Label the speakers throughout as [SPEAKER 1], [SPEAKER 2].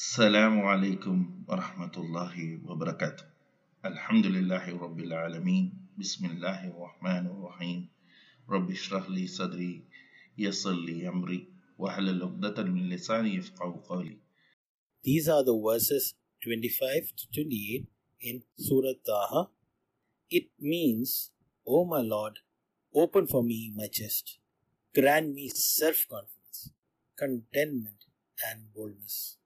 [SPEAKER 1] السلام عليكم ورحمة الله وبركاته الحمد لله رب العالمين بسم الله الرحمن الرحيم رب اشرح لي صدري يسر لي أمري واحلل عقدة من لساني يفقه قولي
[SPEAKER 2] These are the verses 25 to 28 in Surah Taha. It means, O my Lord, open for me my chest, grant me self confidence, contentment, and boldness,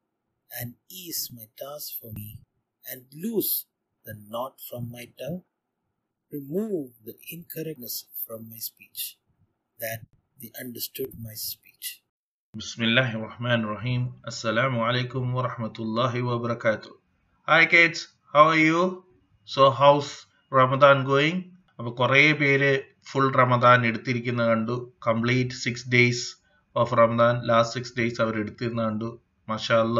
[SPEAKER 2] and ease my task for me, and loose the knot from my tongue. Remove the incorrectness from my speech, that they understood my speech.
[SPEAKER 1] Bismillah ar-Rahman ar-Rahim. Assalamu alaikum wa rahmatullahi wa barakatuh. Hi kids, how are you? So how's Ramadan going? അപ്പോൾ കുറേ പേര് full Ramadan എടുത്തിരിക്കുന്നത് Complete six days of Ramadan. Last six days days അവർ എടുത്തിരുന്ന കണ്ടു മഷാല്ല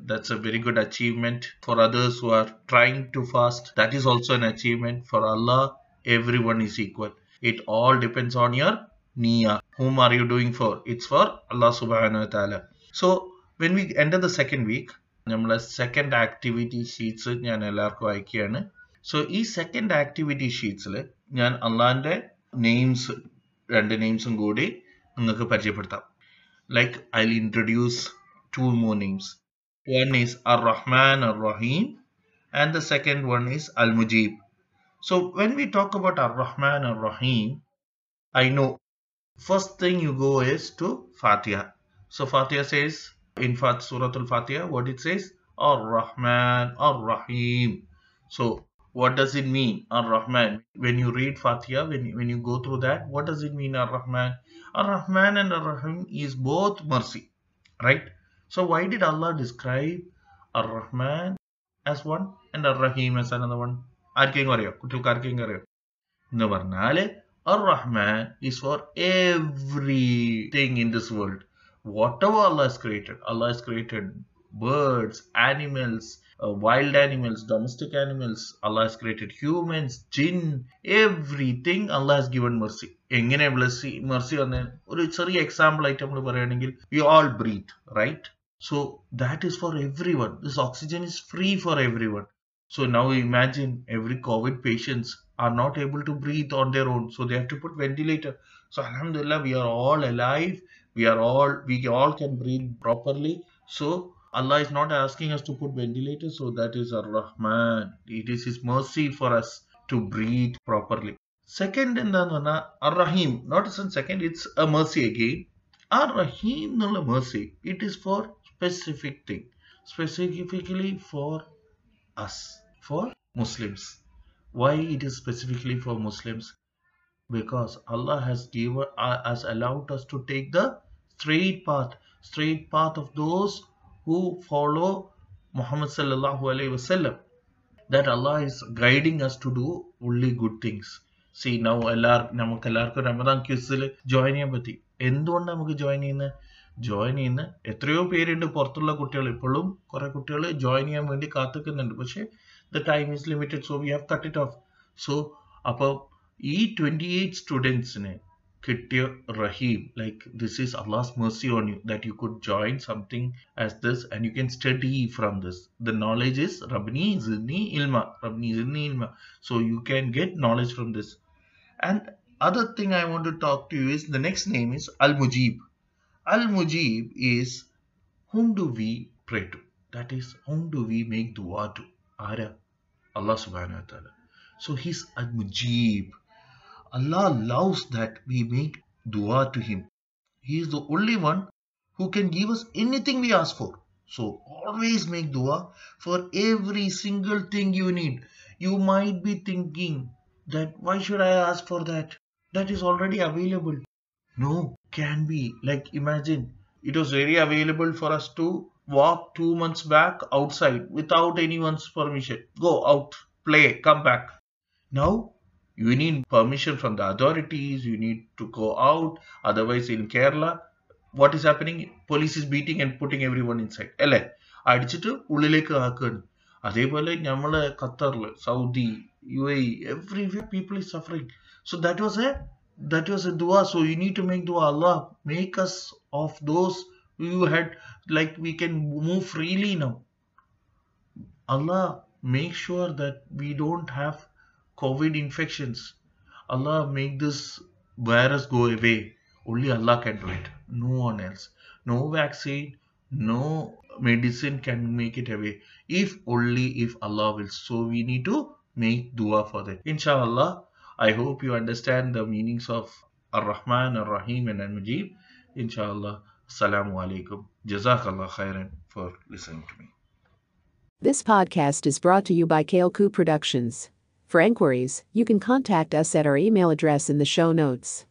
[SPEAKER 1] That's a very good achievement. For others who are trying to fast, that is also an achievement. For Allah, everyone is equal. It all depends on your niyyah. Whom are you doing for? It's for Allah subhanahu wa ta'ala. So, when we enter the second week, നമ്മളെ second activity sheets ഞാൻ എല്ലാവർക്കും അയക്കുകയാണ് so ഈ second activity ഷീറ്റ്സിൽ ഞാൻ അള്ളാന്റെ names രണ്ട് നെയിംസും കൂടി നിങ്ങൾക്ക് പരിചയപ്പെടുത്താം like I introduce to more names one is Ar-Rahman Ar-Rahim and the second one is Al-Mujib. So when we talk about Ar-Rahman Ar-Rahim, I know first thing you go is to Fatiha. So Fatiha says in Fat Surah Al-Fatiha what it says Ar-Rahman Ar-Rahim. So what does it mean Ar-Rahman? When you read Fatiha, when, when you go through that, what does it mean Ar-Rahman? Ar-Rahman and Ar-Rahim is both mercy, right? So why did Allah describe Ar-Rahman as one and Ar-Rahim as another one? ആർക്കെങ്കിലും അറിയോ? കുട്ടികൾക്ക് ആർക്കെങ്കിലും അറിയോ? എന്ന് പറഞ്ഞാൽ Ar Rahman is for everything in this world whatever Allah has created Allah has created birds animals wild animals domestic animals Allah has created humans Jin everything Allah has given mercy എങ്ങനെ Blessy mercy വന്നേ? ഒരു ചെറിയ example ആയിട്ട് നമ്മൾ പറയുകയാണെങ്കിൽ we all breathe right so that is for every one this oxygen is free for every one So now imagine every COVID patients are not able to breathe on their own, so they have to put ventilator. So Alhamdulillah, we are all alive. We are all we all can breathe properly. So Allah is not asking us to put ventilator. So that is Ar Rahman. It is His mercy for us to breathe properly. Second in the Ar Rahim. Not as in second, it's a mercy again. Ar Rahim എന്നുള്ള mercy. It is for specific thing. Specifically for us for Muslims. Why it is specifically for Muslims? Because Allah has given uh, has allowed us to take the straight path, straight path of those who follow Muhammad sallallahu alaihi wasallam. That Allah is guiding us to do only good things. C now എല്ലാവർക്കും നമുക്ക് എല്ലാവർക്കും Ramadan ക്യൂസിൽ join ചെയ്യാൻ പറ്റി എന്തുകൊണ്ട് നമുക്ക് join ചെയ്യുന്നത് join ചെയ്യുന്ന എത്രയോ പേരുണ്ട് പുറത്തുള്ള കുട്ടികൾ. ഇപ്പോഴും കുറെ കുട്ടികൾ ജോയിൻ ചെയ്യാൻ വേണ്ടി കാത്തിക്കുന്നുണ്ട്. പക്ഷേ the time is limited so we have cut it off so അപ്പോൾ ഈ ട്വന്റി എയ്റ്റ് സ്റ്റുഡൻസിന് കിട്ടിയ Rahim like this is Allah's mercy on you that you could join something as this and you can study from this the knowledge is റബ്നി സിന്നി ഇൽമ റബ്നി സിന്നി ഇൽമ so you can get knowledge from this and other thing I want to talk to you is the next name is Al Mujib. Al Mujib is whom do we pray to? That is, whom do we make dua to? Ara, Allah subhanahu wa ta'ala. So he's Al Mujib. Allah loves that we make dua to him. He is the only one who can give us anything we ask for. So always make dua for every single thing you need. You might be thinking that why should I ask for that? That is already available. No, can be. Like imagine it was very available for us to walk two months back outside without anyone's permission. Go out, play, come back. Now you need permission from the authorities, you need to go out. Otherwise, in Kerala, what is happening? Police is beating and putting everyone inside. അല്ലേ അടിച്ചിട്ട് ഉള്ളിലേക്ക് ആക്കുകയാണ് അതേപോലെ നമ്മള് ഖത്തറില് Saudi U A every people is suffering so that was a that was a dua so you need to make dua allah make us of those You had like we can move freely now. Allah make sure that we don't have COVID infections. Allah make this virus go away. Only Allah can do it. No one else. No vaccine, no medicine can make it away. If only if Allah will So we need to make dua for that. Inshallah, I hope you understand the meanings of Ar-Rahman, Ar-Rahim and Al-Mujib. Inshallah. Assalamu alaikum. Jazakallah khairan for listening to me.
[SPEAKER 3] This podcast is brought to you by Kaleku Productions. For inquiries, you can contact us at our email address in the show notes.